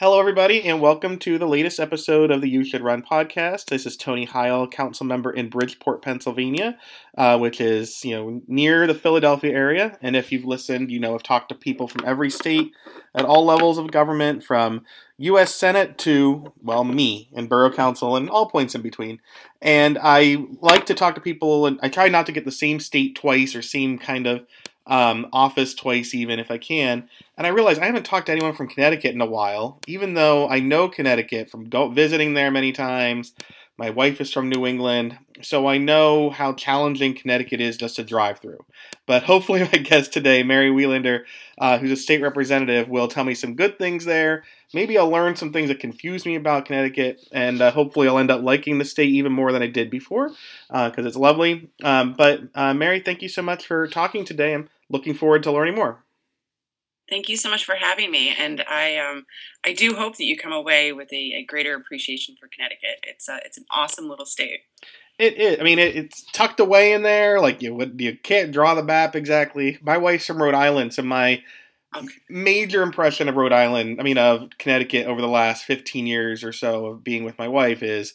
Hello, everybody, and welcome to the latest episode of the You Should Run podcast. This is Tony Heil, council member in Bridgeport, Pennsylvania, uh, which is you know near the Philadelphia area. And if you've listened, you know I've talked to people from every state at all levels of government, from U.S. Senate to well me and borough council and all points in between. And I like to talk to people, and I try not to get the same state twice or same kind of um, office twice, even if I can. And I realize I haven't talked to anyone from Connecticut in a while, even though I know Connecticut from go- visiting there many times. My wife is from New England, so I know how challenging Connecticut is just to drive through. But hopefully, my guest today, Mary Welander, uh, who's a state representative, will tell me some good things there. Maybe I'll learn some things that confuse me about Connecticut, and uh, hopefully, I'll end up liking the state even more than I did before because uh, it's lovely. Um, but, uh, Mary, thank you so much for talking today. I'm looking forward to learning more. Thank you so much for having me, and I um, I do hope that you come away with a, a greater appreciation for Connecticut. It's a, it's an awesome little state. It is. I mean, it, it's tucked away in there. Like you, you can't draw the map exactly. My wife's from Rhode Island, so my okay. major impression of Rhode Island, I mean, of Connecticut over the last fifteen years or so of being with my wife is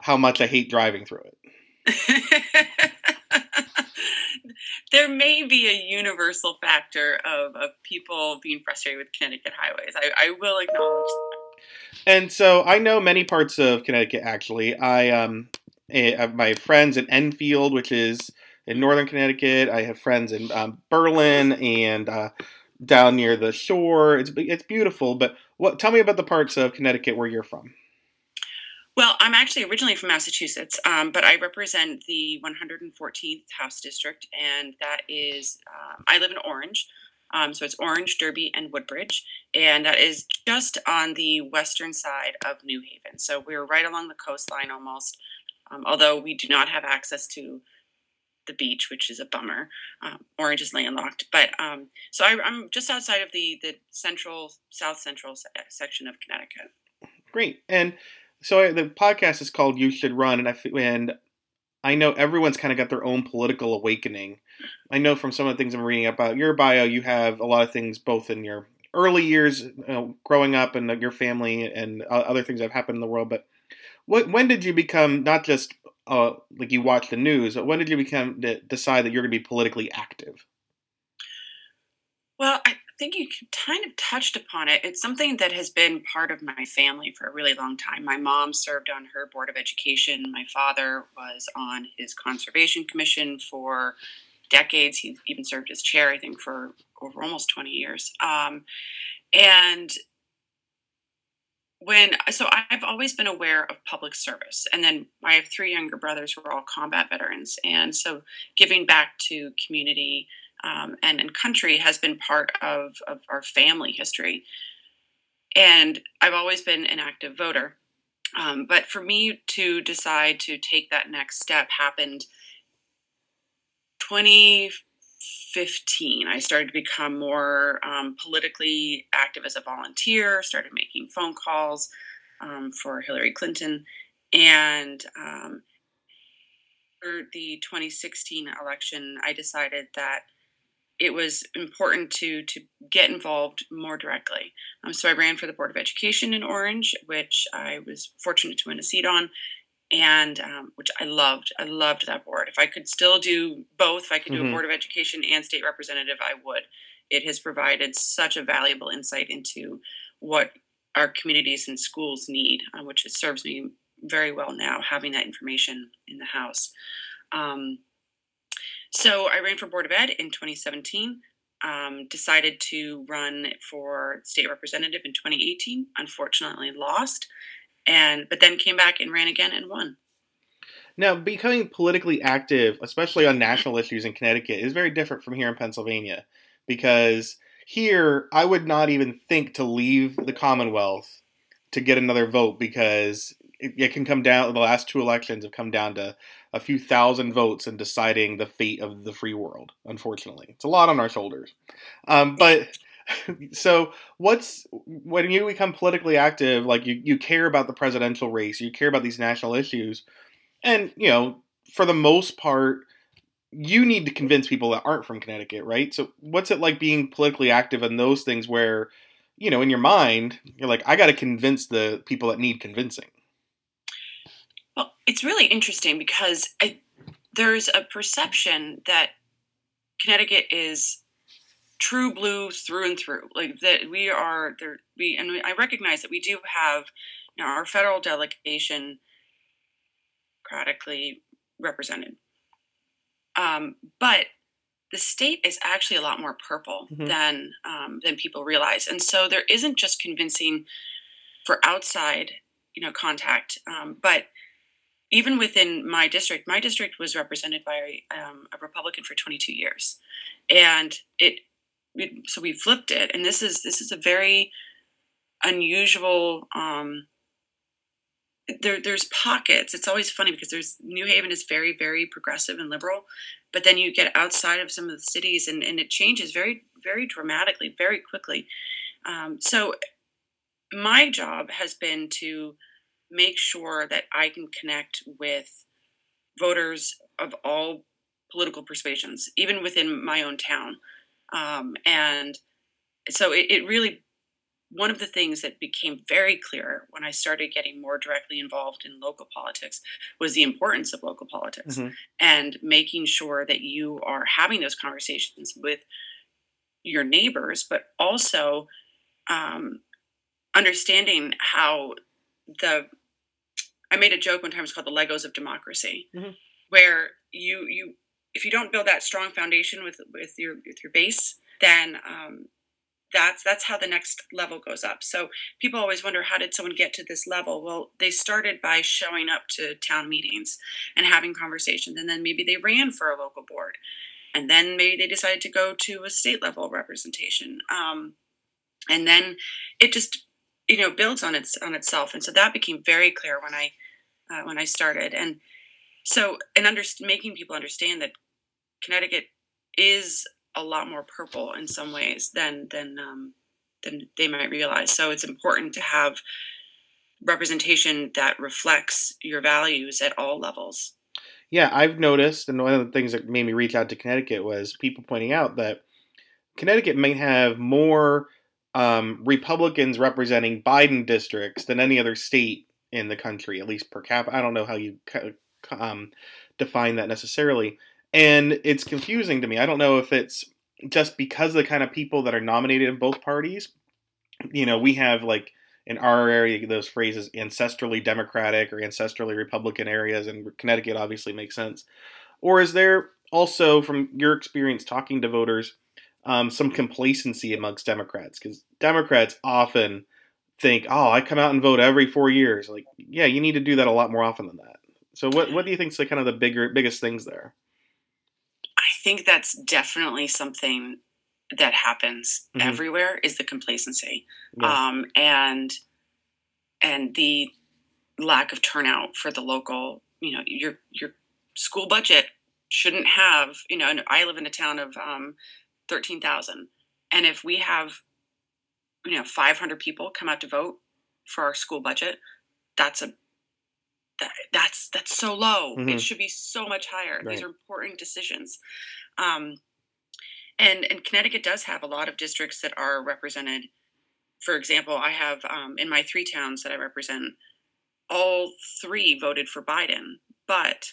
how much I hate driving through it. there may be a universal factor of, of people being frustrated with Connecticut highways. I, I will acknowledge that. And so I know many parts of Connecticut. Actually, I um, I have my friends in Enfield, which is in northern Connecticut. I have friends in um, Berlin and uh, down near the shore. It's it's beautiful. But what? Tell me about the parts of Connecticut where you're from. Well, I'm actually originally from Massachusetts, um, but I represent the 114th House District, and that is, um, I live in Orange. Um, so it's Orange, Derby, and Woodbridge, and that is just on the western side of New Haven. So we're right along the coastline almost, um, although we do not have access to the beach, which is a bummer. Um, Orange is landlocked, but um, so I, am just outside of the the central, south central section of Connecticut. Great, and so the podcast is called "You Should Run," and I and I know everyone's kind of got their own political awakening. I know from some of the things I'm reading about your bio, you have a lot of things both in your early years, you know, growing up, and your family, and other things that have happened in the world. But what, when did you become not just uh, like you watch the news, but when did you become decide that you're going to be politically active? Well, I think you kind of touched upon it. It's something that has been part of my family for a really long time. My mom served on her board of education. My father was on his conservation commission for decades. He even served as chair, I think, for over almost 20 years. Um, and when so I've always been aware of public service, and then I have three younger brothers who are all combat veterans, and so giving back to community um, and, and country has been part of, of our family history. And I've always been an active voter. Um, but for me to decide to take that next step happened 2015. I started to become more um, politically active as a volunteer, started making phone calls um, for Hillary Clinton. And um, for the 2016 election, I decided that it was important to to get involved more directly. Um, so I ran for the Board of Education in Orange, which I was fortunate to win a seat on, and um, which I loved. I loved that board. If I could still do both, if I could do mm-hmm. a Board of Education and state representative, I would. It has provided such a valuable insight into what our communities and schools need, uh, which it serves me very well now having that information in the House. Um, so I ran for Board of Ed in 2017. Um, decided to run for state representative in 2018. Unfortunately, lost, and but then came back and ran again and won. Now, becoming politically active, especially on national issues in Connecticut, is very different from here in Pennsylvania because here I would not even think to leave the Commonwealth to get another vote because it, it can come down. The last two elections have come down to a few thousand votes in deciding the fate of the free world. Unfortunately, it's a lot on our shoulders. Um, but so, what's when you become politically active? Like you, you care about the presidential race, you care about these national issues, and you know, for the most part, you need to convince people that aren't from Connecticut, right? So, what's it like being politically active in those things where you know, in your mind, you're like, I got to convince the people that need convincing. Well, it's really interesting because I, there's a perception that Connecticut is true blue through and through. Like that we are there. We and I recognize that we do have you know, our federal delegation democratically represented. Um, but the state is actually a lot more purple mm-hmm. than um, than people realize, and so there isn't just convincing for outside, you know, contact, um, but even within my district, my district was represented by um, a Republican for 22 years, and it, it, so we flipped it, and this is this is a very unusual. Um, there, there's pockets. It's always funny because there's New Haven is very, very progressive and liberal, but then you get outside of some of the cities, and, and it changes very, very dramatically, very quickly. Um, so my job has been to make sure that I can connect with voters of all political persuasions, even within my own town. Um, and so it, it, really, one of the things that became very clear when I started getting more directly involved in local politics was the importance of local politics mm-hmm. and making sure that you are having those conversations with your neighbors, but also um, understanding how the I made a joke one time. It's called the Legos of democracy, mm-hmm. where you you if you don't build that strong foundation with with your with your base, then um, that's that's how the next level goes up. So people always wonder how did someone get to this level? Well, they started by showing up to town meetings and having conversations, and then maybe they ran for a local board, and then maybe they decided to go to a state level representation, um, and then it just you know builds on its on itself. And so that became very clear when i uh, when i started. And so and under, making people understand that connecticut is a lot more purple in some ways than than um, than they might realize. So it's important to have representation that reflects your values at all levels. Yeah i've noticed and one of the things that made me reach out to connecticut was people pointing out that connecticut might have more um, Republicans representing Biden districts than any other state in the country, at least per capita. I don't know how you um, define that necessarily. And it's confusing to me. I don't know if it's just because the kind of people that are nominated in both parties. You know, we have like in our area those phrases ancestrally Democratic or ancestrally Republican areas, and Connecticut obviously makes sense. Or is there also, from your experience talking to voters, um, some complacency amongst Democrats because Democrats often think, "Oh, I come out and vote every four years." Like, yeah, you need to do that a lot more often than that. So, what what do you think is the kind of the bigger biggest things there? I think that's definitely something that happens mm-hmm. everywhere is the complacency, yeah. um, and and the lack of turnout for the local. You know, your your school budget shouldn't have. You know, and I live in a town of um, 13,000. And if we have, you know, 500 people come out to vote for our school budget, that's a that, that's that's so low. Mm-hmm. It should be so much higher. Right. These are important decisions. Um, and and Connecticut does have a lot of districts that are represented. For example, I have um, in my three towns that I represent, all three voted for Biden, but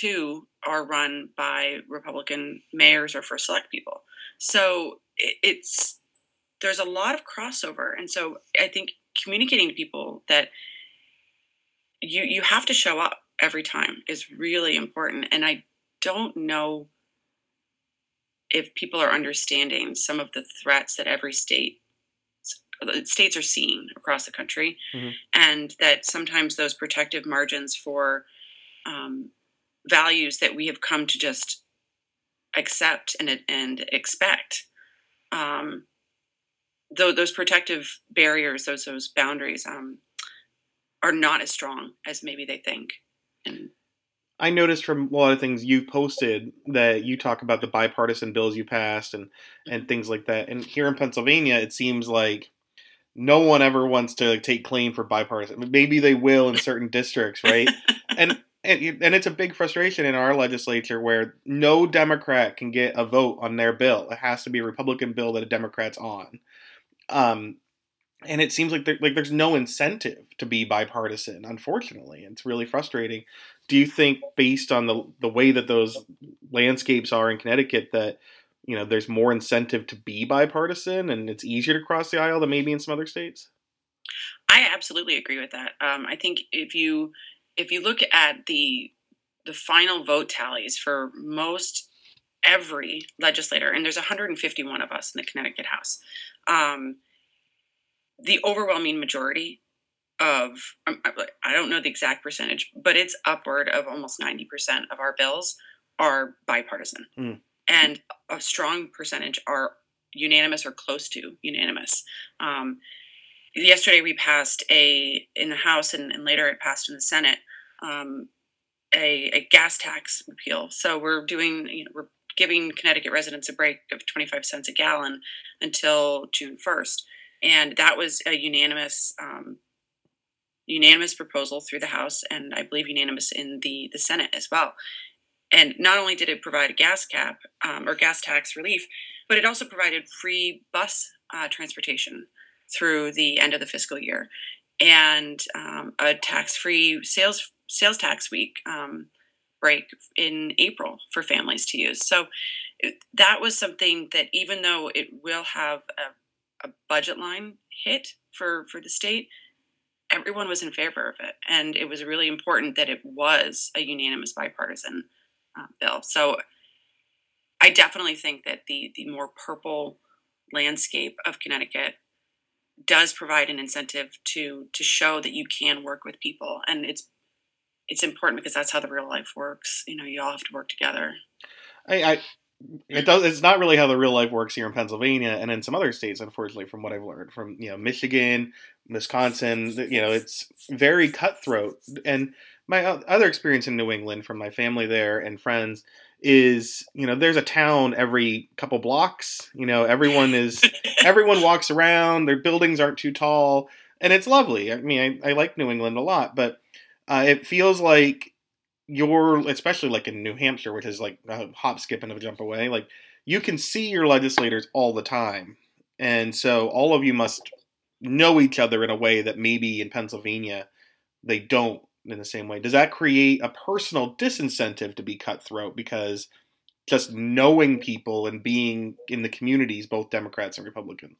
two are run by Republican mayors or first select people. So it's there's a lot of crossover, and so I think communicating to people that you you have to show up every time is really important. And I don't know if people are understanding some of the threats that every state states are seeing across the country, mm-hmm. and that sometimes those protective margins for um, values that we have come to just accept and and expect. Um, though those protective barriers, those those boundaries, um, are not as strong as maybe they think. And I noticed from a lot of things you've posted that you talk about the bipartisan bills you passed and and things like that. And here in Pennsylvania, it seems like no one ever wants to take claim for bipartisan. Maybe they will in certain districts, right? And and, and it's a big frustration in our legislature where no Democrat can get a vote on their bill. It has to be a Republican bill that a Democrat's on. Um, and it seems like there, like there's no incentive to be bipartisan. Unfortunately, it's really frustrating. Do you think, based on the the way that those landscapes are in Connecticut, that you know there's more incentive to be bipartisan and it's easier to cross the aisle than maybe in some other states? I absolutely agree with that. Um, I think if you if you look at the the final vote tallies for most every legislator, and there's 151 of us in the Connecticut House. Um, the overwhelming majority of um, I don't know the exact percentage, but it's upward of almost 90% of our bills are bipartisan. Mm. And a strong percentage are unanimous or close to unanimous. Um, yesterday we passed a in the House and, and later it passed in the Senate um, a, a, gas tax repeal. So we're doing you know, we're giving Connecticut residents a break of 25 cents a gallon until June 1st and that was a unanimous um, unanimous proposal through the House, and I believe unanimous in the the Senate as well. And not only did it provide a gas cap um, or gas tax relief, but it also provided free bus uh, transportation through the end of the fiscal year, and um, a tax-free sales sales tax week um, break in April for families to use. So that was something that, even though it will have a a budget line hit for for the state, everyone was in favor of it, and it was really important that it was a unanimous bipartisan uh, bill. So I definitely think that the the more purple landscape of Connecticut does provide an incentive to to show that you can work with people, and it's it's important because that's how the real life works. You know, you all have to work together. I, I it does. It's not really how the real life works here in Pennsylvania and in some other states, unfortunately, from what I've learned from you know Michigan, Wisconsin. You know, it's very cutthroat. And my other experience in New England from my family there and friends is you know there's a town every couple blocks. You know, everyone is everyone walks around. Their buildings aren't too tall, and it's lovely. I mean, I, I like New England a lot, but uh, it feels like you're especially like in New Hampshire, which is like a hop, skip, and a jump away. Like you can see your legislators all the time, and so all of you must know each other in a way that maybe in Pennsylvania they don't in the same way. Does that create a personal disincentive to be cutthroat because just knowing people and being in the communities, both Democrats and Republicans?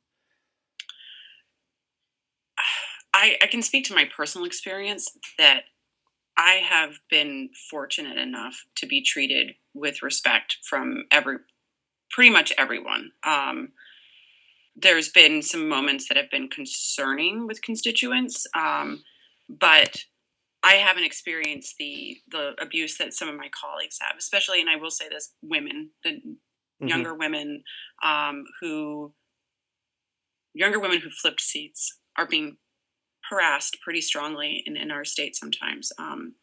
I, I can speak to my personal experience that I have been fortunate enough to be treated with respect from every, pretty much everyone. Um, there's been some moments that have been concerning with constituents, um, but I haven't experienced the the abuse that some of my colleagues have, especially, and I will say this: women, the mm-hmm. younger women um, who younger women who flipped seats are being harassed pretty strongly in, in our state sometimes, um,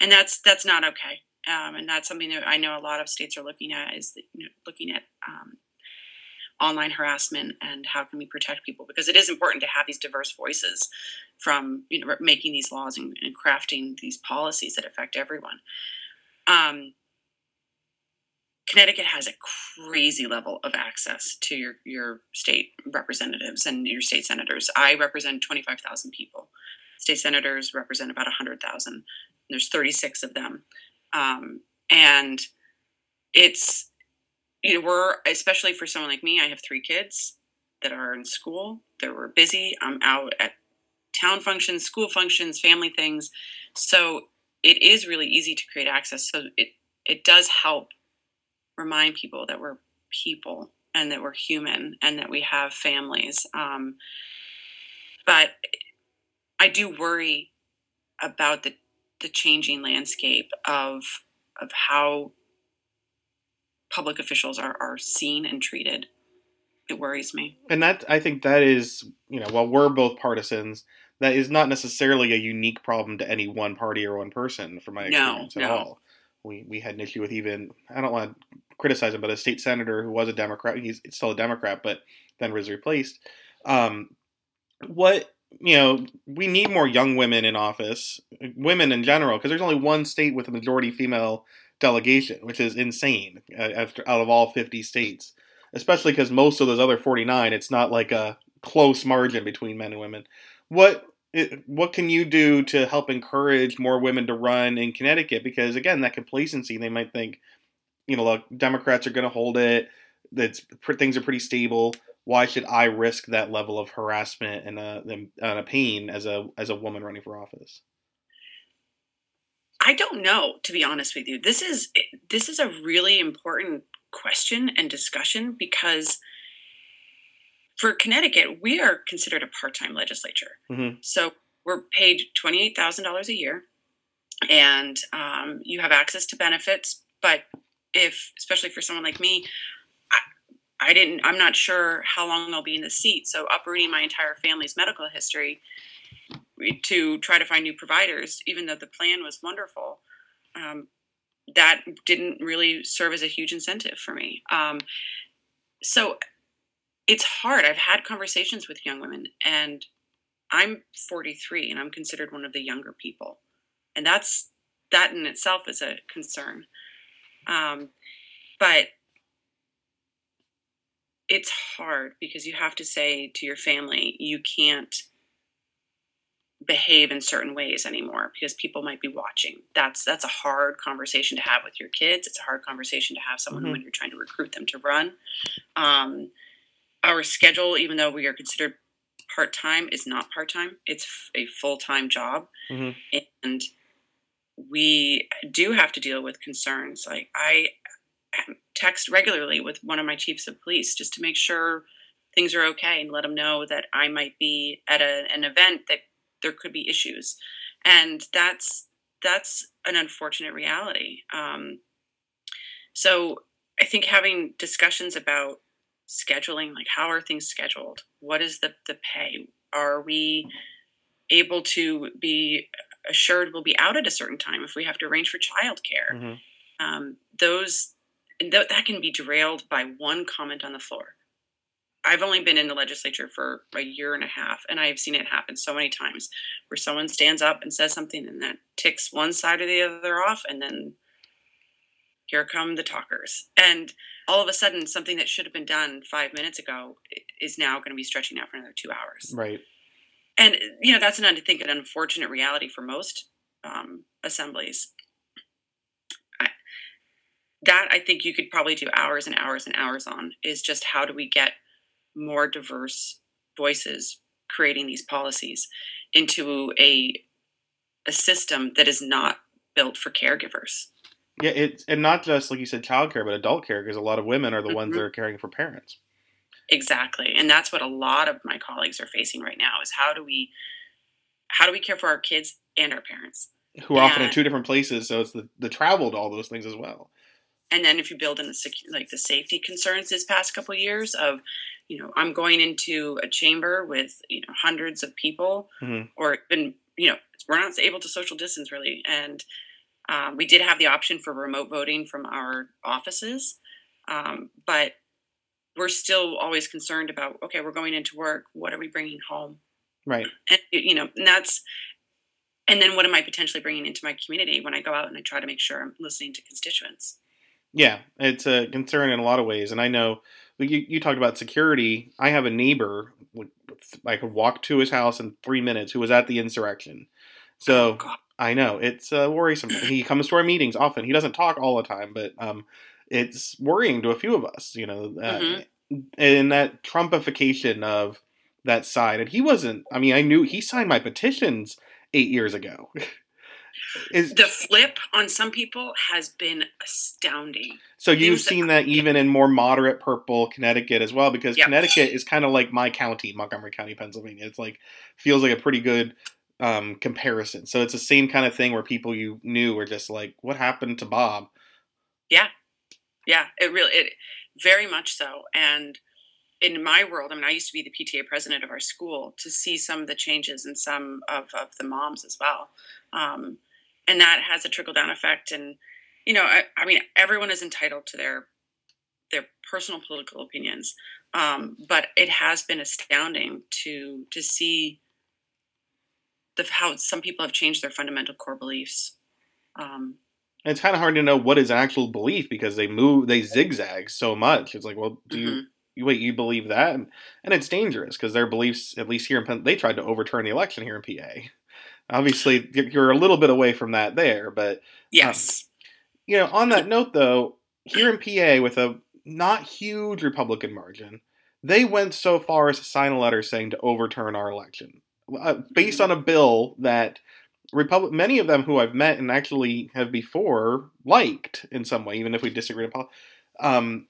and that's that's not okay. Um, and that's something that I know a lot of states are looking at is you know, looking at um, online harassment and how can we protect people because it is important to have these diverse voices from you know making these laws and, and crafting these policies that affect everyone. Um, Connecticut has a crazy level of access to your, your state representatives and your state senators. I represent 25,000 people. State senators represent about 100,000. There's 36 of them. Um, and it's, you know, we're, especially for someone like me, I have three kids that are in school, that were busy. I'm out at town functions, school functions, family things. So it is really easy to create access. So it, it does help remind people that we're people and that we're human and that we have families. Um, but I do worry about the the changing landscape of of how public officials are, are seen and treated. It worries me. And that I think that is, you know, while we're both partisans, that is not necessarily a unique problem to any one party or one person, from my experience no, at no. all. We we had an issue with even I don't want to criticize him, but a state senator who was a Democrat, he's still a Democrat, but then was replaced. Um, what you know, we need more young women in office, women in general, because there's only one state with a majority female delegation, which is insane uh, after, out of all 50 states. Especially because most of those other 49, it's not like a close margin between men and women. What what can you do to help encourage more women to run in Connecticut? Because again, that complacency, they might think, you know, look, Democrats are going to hold it. That's things are pretty stable. Why should I risk that level of harassment and uh, a, and a pain as a as a woman running for office? I don't know, to be honest with you. This is this is a really important question and discussion because for Connecticut, we are considered a part-time legislature. Mm-hmm. So we're paid twenty-eight thousand dollars a year, and um, you have access to benefits. But if, especially for someone like me, I, I didn't. I'm not sure how long I'll be in the seat. So uprooting my entire family's medical history to try to find new providers, even though the plan was wonderful, um, that didn't really serve as a huge incentive for me. Um, so it's hard. I've had conversations with young women, and I'm 43, and I'm considered one of the younger people, and that's that in itself is a concern. Um, but it's hard because you have to say to your family, you can't behave in certain ways anymore because people might be watching. That's that's a hard conversation to have with your kids. It's a hard conversation to have someone mm-hmm. when you're trying to recruit them to run. Um, our schedule, even though we are considered part time, is not part time. It's a full time job, mm-hmm. and we do have to deal with concerns. Like I text regularly with one of my chiefs of police just to make sure things are okay and let them know that I might be at a, an event that there could be issues, and that's that's an unfortunate reality. Um, so I think having discussions about scheduling, like how are things scheduled? What is the the pay? Are we able to be assured we'll be out at a certain time if we have to arrange for childcare? Mm-hmm. Um, those th- that can be derailed by one comment on the floor. I've only been in the legislature for a year and a half, and I've seen it happen so many times where someone stands up and says something, and that ticks one side or the other off, and then here come the talkers. And all of a sudden, something that should have been done five minutes ago is now going to be stretching out for another two hours. Right. And, you know, that's an, I think, an unfortunate reality for most um, assemblies. I, that I think you could probably do hours and hours and hours on is just how do we get more diverse voices creating these policies into a a system that is not built for caregivers. Yeah, it's and not just like you said, childcare, but adult care, because a lot of women are the mm-hmm. ones that are caring for parents. Exactly, and that's what a lot of my colleagues are facing right now: is how do we how do we care for our kids and our parents, who are and, often in two different places? So it's the the travel to all those things as well. And then if you build in the like the safety concerns this past couple of years of you know, I'm going into a chamber with, you know, hundreds of people mm-hmm. or even, you know, we're not able to social distance really. And um, we did have the option for remote voting from our offices. Um, but we're still always concerned about, okay, we're going into work. What are we bringing home? Right. And, you know, and that's, and then what am I potentially bringing into my community when I go out and I try to make sure I'm listening to constituents? Yeah, it's a concern in a lot of ways. And I know you, you talked about security. I have a neighbor I could walk to his house in three minutes who was at the insurrection. So oh, I know it's uh, worrisome. he comes to our meetings often. He doesn't talk all the time, but um, it's worrying to a few of us. You know, uh, mm-hmm. and that Trumpification of that side. And he wasn't. I mean, I knew he signed my petitions eight years ago. Is, the flip on some people has been astounding. So you've Things seen that, that even in more moderate purple Connecticut as well, because yep. Connecticut is kind of like my county, Montgomery County, Pennsylvania. It's like feels like a pretty good um, comparison. So it's the same kind of thing where people you knew were just like, "What happened to Bob?" Yeah, yeah, it really, it very much so. And in my world, I mean, I used to be the PTA president of our school to see some of the changes in some of, of the moms as well. Um, and that has a trickle down effect. And you know, I, I, mean, everyone is entitled to their their personal political opinions, um, but it has been astounding to to see the how some people have changed their fundamental core beliefs. Um, it's kind of hard to know what is actual belief because they move, they zigzag so much. It's like, well, do mm-hmm. you wait, you believe that? And, and it's dangerous because their beliefs, at least here in Penn, they tried to overturn the election here in PA. Obviously, you're a little bit away from that there, but yes. Um, you know, on that note, though, here in PA with a not huge Republican margin, they went so far as to sign a letter saying to overturn our election, uh, based on a bill that Republic, many of them who I've met and actually have before liked in some way, even if we disagreed upon, um,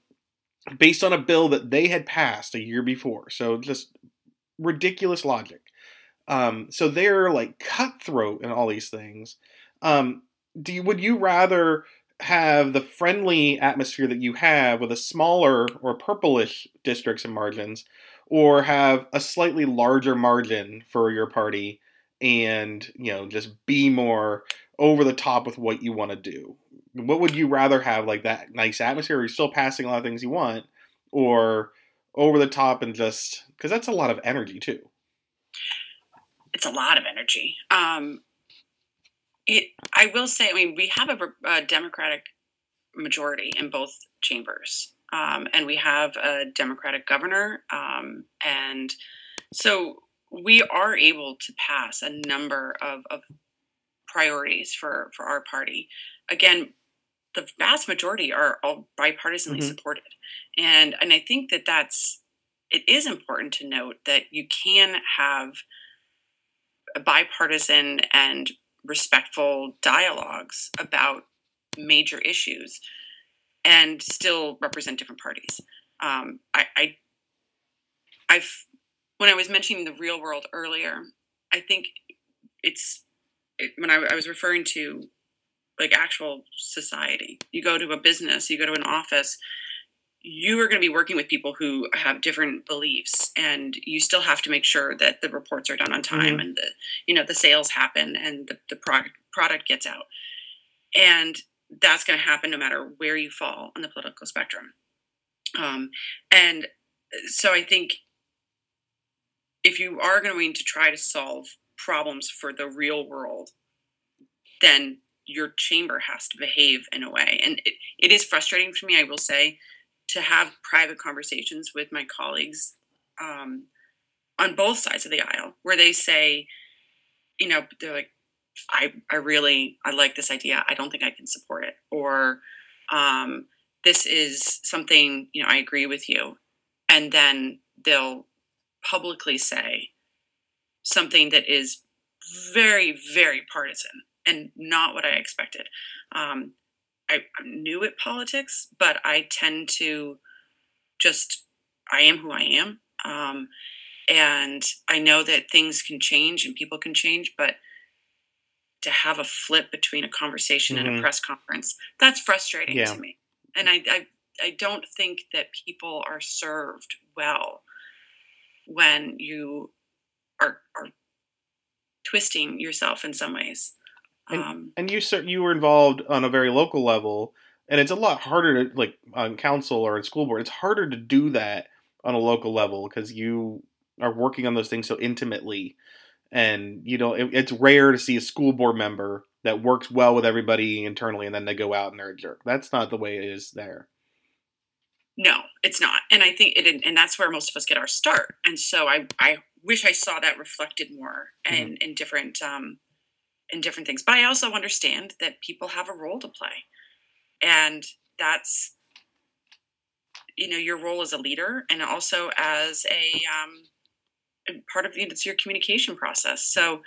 based on a bill that they had passed a year before. So just ridiculous logic. Um, so they're like cutthroat and all these things. Um, do you, would you rather have the friendly atmosphere that you have with a smaller or purplish districts and margins, or have a slightly larger margin for your party and you know just be more over the top with what you want to do? What would you rather have like that nice atmosphere? Where you're still passing a lot of things you want or over the top and just because that's a lot of energy too it's a lot of energy um it i will say i mean we have a, a democratic majority in both chambers um, and we have a democratic governor um, and so we are able to pass a number of, of priorities for, for our party. Again, the vast majority are all bipartisanly mm-hmm. supported, and and I think that that's it is important to note that you can have bipartisan and respectful dialogues about major issues and still represent different parties. Um, I, I I've when I was mentioning the real world earlier, I think it's it, when I, I was referring to like actual society. You go to a business, you go to an office, you are going to be working with people who have different beliefs and you still have to make sure that the reports are done on time mm-hmm. and the you know the sales happen and the, the product product gets out and that's going to happen no matter where you fall on the political spectrum um, and so i think if you are going to try to solve problems for the real world, then your chamber has to behave in a way. And it, it is frustrating for me, I will say, to have private conversations with my colleagues um, on both sides of the aisle where they say, you know, they're like, I, I really, I like this idea. I don't think I can support it. Or um, this is something, you know, I agree with you. And then they'll publicly say something that is very, very partisan and not what I expected. Um, I, I'm new at politics, but I tend to just, I am who I am. Um, and I know that things can change and people can change, but to have a flip between a conversation mm-hmm. and a mm-hmm. press conference, that's frustrating yeah. to me. And I, I, I don't think that people are served well when you are, are twisting yourself in some ways. And, um, and you you were involved on a very local level, and it's a lot harder to like on council or in school board. It's harder to do that on a local level because you are working on those things so intimately, and you know it, it's rare to see a school board member that works well with everybody internally, and then they go out and they're a jerk. That's not the way it is there. No, it's not. And I think it, and that's where most of us get our start. And so I, I wish I saw that reflected more in, mm-hmm. in different, um, in different things. But I also understand that people have a role to play. And that's, you know, your role as a leader and also as a, um, part of it's your communication process. So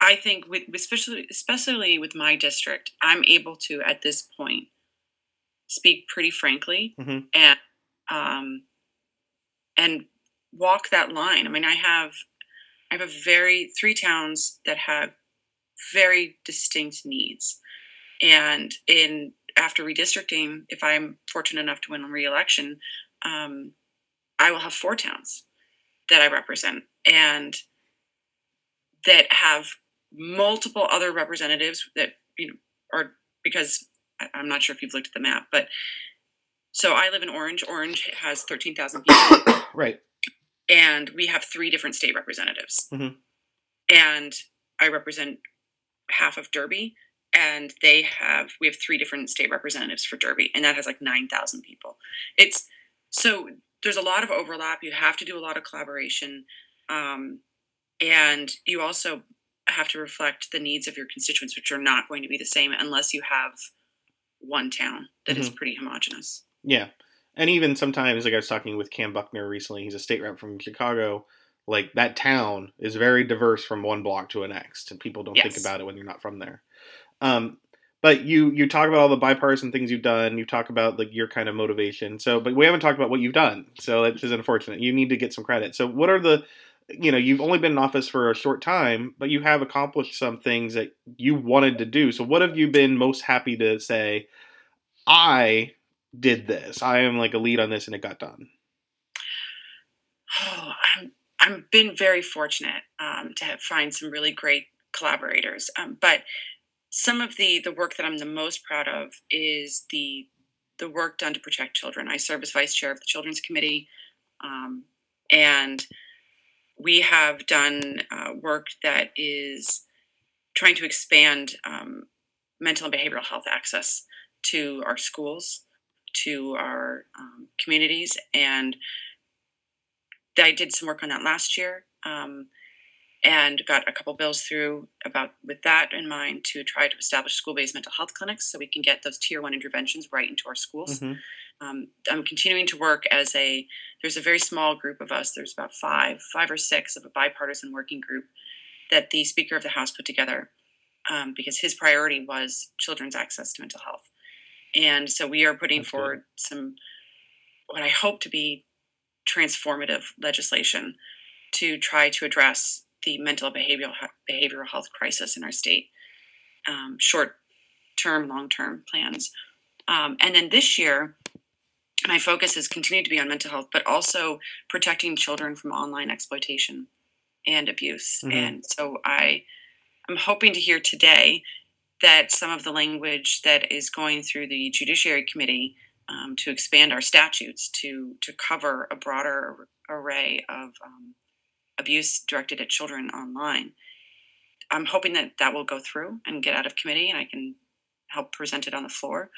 I think with, especially, especially with my district, I'm able to, at this point, speak pretty frankly mm-hmm. and um, and walk that line. I mean, I have I have a very three towns that have very distinct needs, and in after redistricting, if I'm fortunate enough to win re-election, um, I will have four towns that I represent and that have multiple other representatives that you know are because I'm not sure if you've looked at the map, but so I live in Orange. Orange has 13,000 people. right. And we have three different state representatives. Mm-hmm. And I represent half of Derby, and they have we have three different state representatives for Derby, and that has like 9,000 people. It's so there's a lot of overlap. You have to do a lot of collaboration, um, and you also have to reflect the needs of your constituents, which are not going to be the same unless you have one town that mm-hmm. is pretty homogenous. Yeah, and even sometimes, like I was talking with Kam Buckner recently, he's a state rep from Chicago. Like that town is very diverse from one block to the next, and people don't yes. think about it when you're not from there. Um, but you you talk about all the bipartisan things you've done. You talk about like your kind of motivation. So, but we haven't talked about what you've done. So that is unfortunate. You need to get some credit. So, what are the you know you've only been in office for a short time, but you have accomplished some things that you wanted to do. So, what have you been most happy to say? I did this. I am like a lead on this, and it got done. Oh, I'm I've been very fortunate um, to have, find some really great collaborators, um, but some of the the work that I'm the most proud of is the the work done to protect children. I serve as vice chair of the Children's Committee, um, and we have done uh, work that is trying to expand um, mental and behavioral health access to our schools, to our um, communities, and I did some work on that last year. Um, and got a couple bills through about with that in mind to try to establish school-based mental health clinics so we can get those tier one interventions right into our schools mm-hmm. um, i'm continuing to work as a there's a very small group of us there's about five five or six of a bipartisan working group that the speaker of the house put together um, because his priority was children's access to mental health and so we are putting That's forward good. some what i hope to be transformative legislation to try to address the mental behavioral behavioral health crisis in our state, um, short term, long term plans. Um, and then this year, my focus has continued to be on mental health, but also protecting children from online exploitation and abuse. Mm-hmm. And so I am hoping to hear today that some of the language that is going through the Judiciary Committee um, to expand our statutes to to cover a broader array of um, abuse directed at children online. I'm hoping that that will go through and get out of committee, and I can help present it on the floor.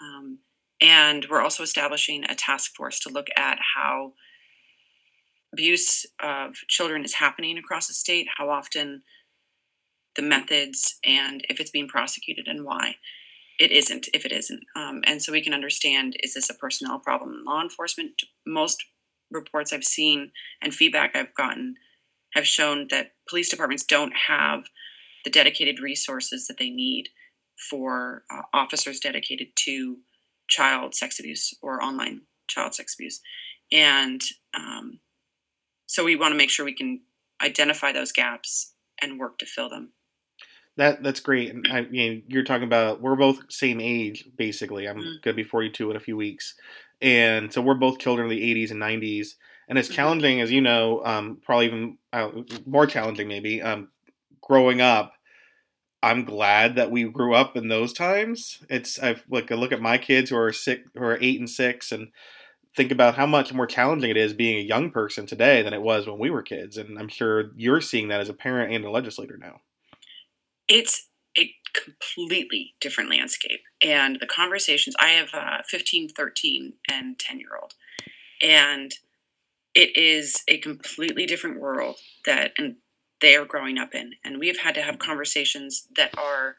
Um, and we're also establishing a task force to look at how abuse of children is happening across the state, how often the methods, and if it's being prosecuted and why. It isn't, if it isn't. Um, and so we can understand is this a personnel problem in law enforcement? Most reports I've seen and feedback I've gotten have shown that police departments don't have the dedicated resources that they need for uh, officers dedicated to child sex abuse or online child sex abuse. And um, so we want to make sure we can identify those gaps and work to fill them. That that's great. And I mean, you're talking about we're both same age basically. I'm mm-hmm. gonna be 42 in a few weeks, and so we're both children of the 80s and 90s and as mm-hmm. challenging as you know um, probably even uh, more challenging maybe um, growing up i'm glad that we grew up in those times it's i like I look at my kids who are six who are eight and six and think about how much more challenging it is being a young person today than it was when we were kids and i'm sure you're seeing that as a parent and a legislator now it's a completely different landscape. And the conversations i have a 15 13 and 10 year old and it is a completely different world that and they are growing up in. And we have had to have conversations that are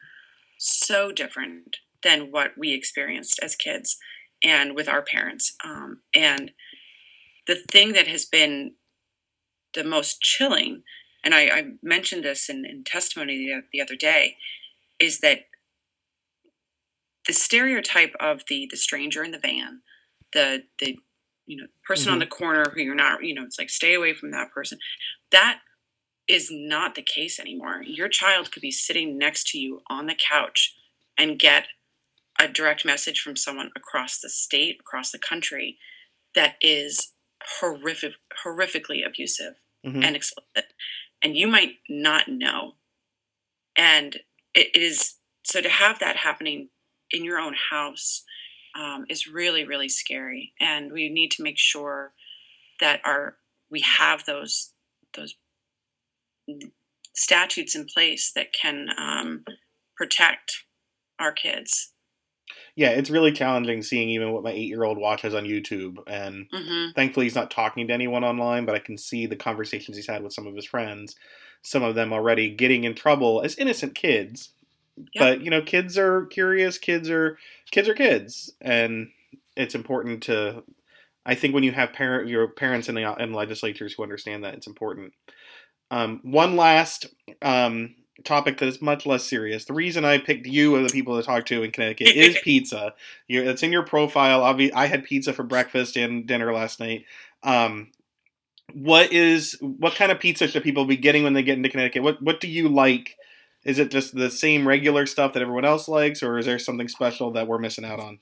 so different than what we experienced as kids and with our parents. Um, and the thing that has been the most chilling and i, I mentioned this in, in testimony the, the other day is that the stereotype of the the stranger in the van the the you know person mm-hmm. on the corner who you're not you know it's like stay away from that person that is not the case anymore your child could be sitting next to you on the couch and get a direct message from someone across the state across the country that is horrific horrifically abusive mm-hmm. and explicit and you might not know. And it is so to have that happening in your own house um, is really really scary, and we need to make sure that our we have those those statutes in place that can um, protect our kids Yeah, it's really challenging seeing even what my eight year old watches on YouTube. And hmm thankfully, he's not talking to anyone online, but I can see the conversations he's had with some of his friends. Some of them already getting in trouble as innocent kids. Yep. But you know, kids are curious. Kids are kids are kids, and it's important to. I think when you have parent your parents in the in legislatures who understand that, it's important. Um, one last um, topic that is much less serious. The reason I picked you of the people to talk to in Connecticut is pizza. you it's in your profile. Obvi- I had pizza for breakfast and dinner last night. Um, what is what kind of pizza should people be getting when they get into Connecticut? What what do you like? Is it just the same regular stuff that everyone else likes, or is there something special that we're missing out on?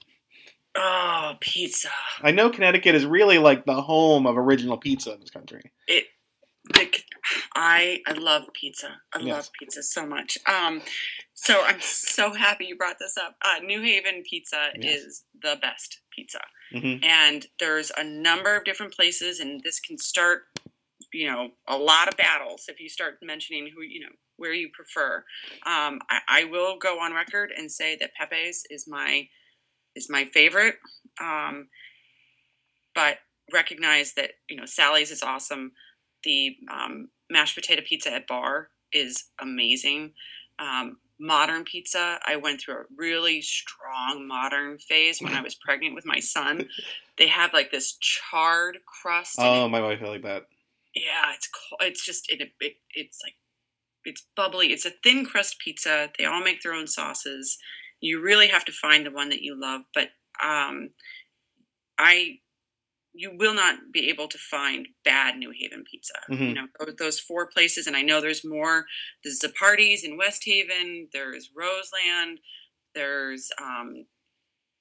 Oh, pizza. I know Connecticut is really like the home of original pizza in this country. Like, I I love pizza. I Yes. love pizza so much. Um, so I'm so happy you brought this up. Uh, New Haven pizza Yes. is the best pizza, hmm and there's a number of different places, and this can start, you know, a lot of battles if you start mentioning who you know where you prefer. Um, I, I will go on record and say that Pepe's is my is my favorite. Um, but recognize that you know Sally's is awesome. The um, mashed potato pizza at Bar is amazing. Um, modern pizza, I went through a really strong modern phase when I was pregnant with my son. They have like this charred crust. Oh, my wife I like that. yeah, it's it's just it, it it's like it's bubbly. It's a thin crust pizza. They all make their own sauces. You really have to find the one that you love, but um, I you will not be able to find bad New Haven pizza. Mhm. You know those four places, and I know there's more. There's Zuppardi's in West Haven. There's Roseland. There's um,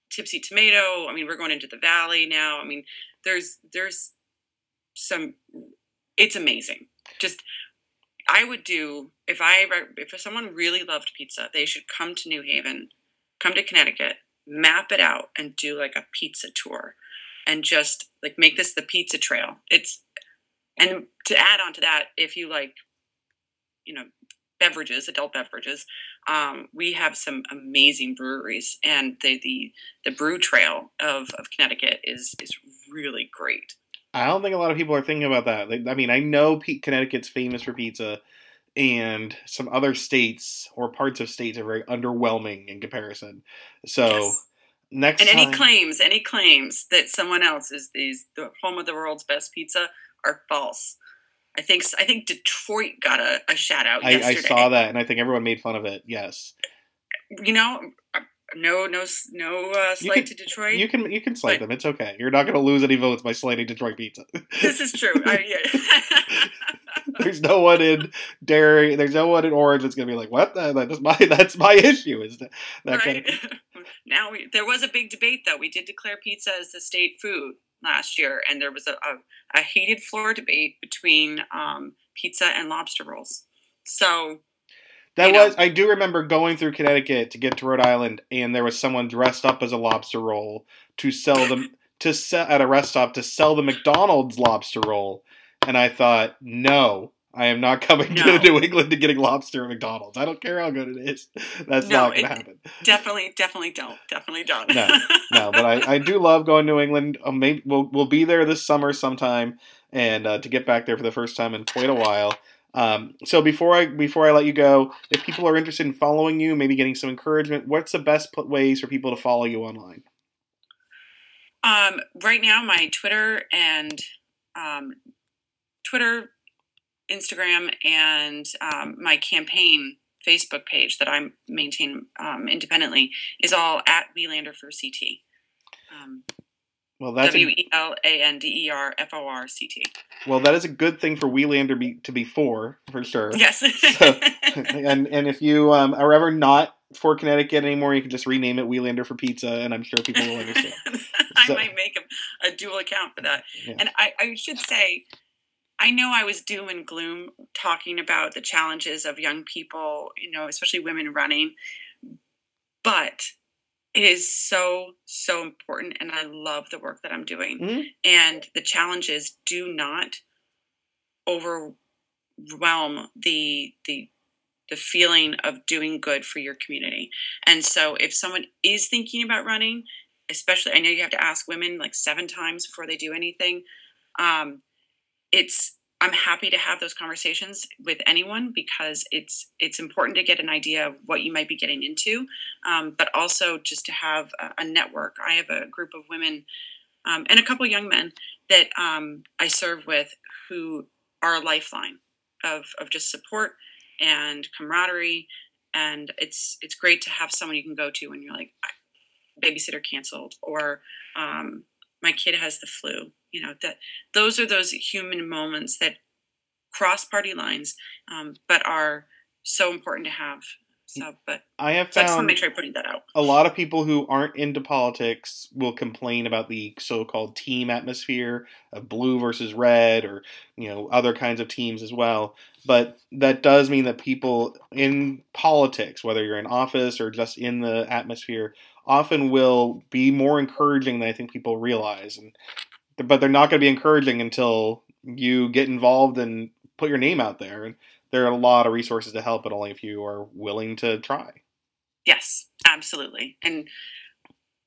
Tipsy Tomato. I mean, we're going into the Valley now. I mean, there's there's some. It's amazing. Just I would do if I if someone really loved pizza, they should come to New Haven, come to Connecticut, map it out, and do like a pizza tour, and just like make this the pizza trail. It's and to add on to that, if you like, you know, beverages, adult beverages, um, we have some amazing breweries, and the the the brew trail of of Connecticut is is really great. I don't think a lot of people are thinking about that. Like, I mean, I know P- Connecticut's famous for pizza, and some other states or parts of states are very underwhelming in comparison. So Yes. Next And any claims, any claims that someone else is these the home of the world's best pizza are false. I think I think Detroit got a, a shout out I, I saw that, and I think everyone made fun of it. Yes, You know, no no no uh, slight can- to Detroit. you can you can slight them. It's okay. You're not going to lose any votes by slighting Detroit pizza. this is true. I, yeah. there's no one in dairy. There's no one in Orange that's going to be like, "What? That's my that's my issue." Is that, that kind of, now we, there was a big debate though. We did declare pizza as the state food last year, and there was a, a, a heated floor debate between um, pizza and lobster rolls. So That you know. was I do remember going through Connecticut to get to Rhode Island, and there was someone dressed up as a lobster roll to sell them to sell at a rest stop to sell the McDonald's lobster roll, and I thought, no, I am not coming No. to New England to getting lobster at McDonald's. I don't care how good it is. That's No, not going to happen. definitely, definitely don't. Definitely don't. No, No, but I, I do love going to New England. Uh, maybe we'll we'll be there this summer sometime, and uh, to get back there for the first time in quite a while. Um, so before I before I let you go, if people are interested in following you, maybe getting some encouragement, what's the best pl- ways for people to follow you online? Um, right now, my Twitter and um, Twitter, Instagram, and um, my campaign Facebook page that I maintain um, independently is all at Welander for CT. Um, Well, that's W E L A N D E R F O R C T. well that is a good thing for Welander be, to be for for sure. Yes. So- and and if you um, are ever not for Connecticut anymore, you can just rename it Welander for pizza, and I'm sure people will understand. I So- might make a, a dual account for that. Yeah. And I, I should say, I know I was doom and gloom talking about the challenges of young people, you know, especially women running, but it is so, so important. And I love the work that I'm doing. Mhm. And the challenges do not overwhelm the, the, the feeling of doing good for your community. And so if someone is thinking about running, especially I know you have to ask women like seven times before they do anything. Um, it's I'm happy to have those conversations with anyone because it's it's important to get an idea of what you might be getting into, um, but also just to have a, a, network. I have a group of women um, and a couple young men that um, I serve with who are a lifeline of of just support and camaraderie, and it's it's great to have someone you can go to when you're like babysitter canceled or um, my kid has the flu you know that those are those human moments that cross party lines um, but are so important to have. So but i have so found i just want to make sure i'm putting that out. a lot of people who aren't into politics will complain about the so-called team atmosphere of blue versus red or you know other kinds of teams as well. But that does mean that people in politics whether you're in office or just in the atmosphere often will be more encouraging than I think people realize. And but they're not going to be encouraging until you get involved and put your name out there. And there are a lot of resources to help, but only if you are willing to try. Yes, absolutely. And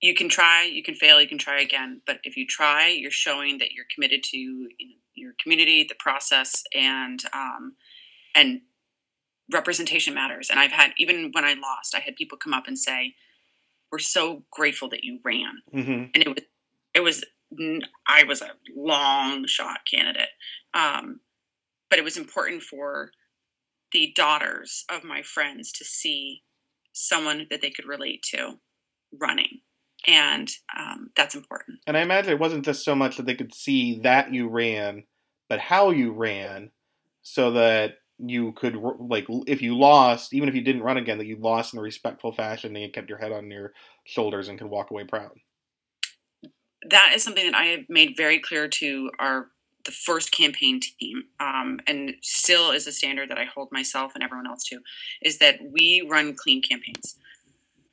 you can try, you can fail, you can try again. But if you try, you're showing that you're committed to your community, the process, and um, and representation matters. And I've had even when I lost, I had people come up and say, "We're so grateful that you ran. Mm-hmm. And it was, it was, I was a long shot candidate. Um, but it was important for the daughters of my friends to see someone that they could relate to running. And um, that's important. And I imagine it wasn't just so much that they could see that you ran, but how you ran so that you could like if you lost, even if you didn't run again, that you lost in a respectful fashion and you kept your head on your shoulders and could walk away proud. That is something that I have made very clear to our the first campaign team, um, and still is a standard that I hold myself and everyone else to, is that we run clean campaigns.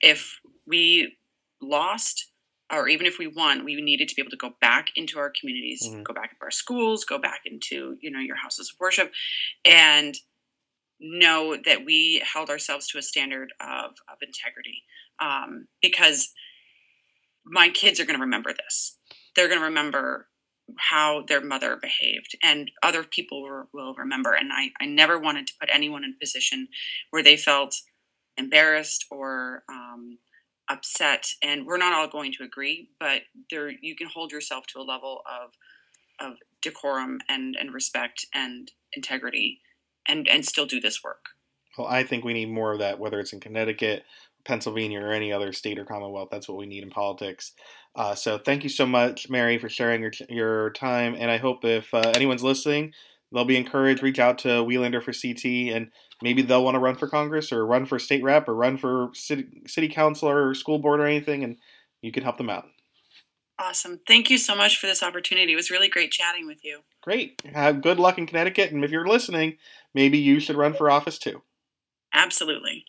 If we lost, or even if we won, we needed to be able to go back into our communities, mm-hmm. go back into our schools, go back into you know your houses of worship, and know that we held ourselves to a standard of of integrity. Um, because my kids are going to remember this. They're going to remember how their mother behaved, and other people will, will remember. And I, I never wanted to put anyone in a position where they felt embarrassed or um, upset and we're not all going to agree but there you can hold yourself to a level of of decorum and and respect and integrity and and still do this work well i think we need more of that whether it's in connecticut pennsylvania or any other state or commonwealth that's what we need in politics uh, so thank you so much mary for sharing your, your time and i hope if uh, anyone's listening they'll be encouraged reach out to Welander for ct and maybe they'll want to run for Congress or run for state rep or run for city, city councilor or school board or anything, and you can help them out. Awesome. Thank you so much for this opportunity. It was really great chatting with you. Great. Have good luck in Connecticut. And if you're listening, maybe you should run for office too. Absolutely.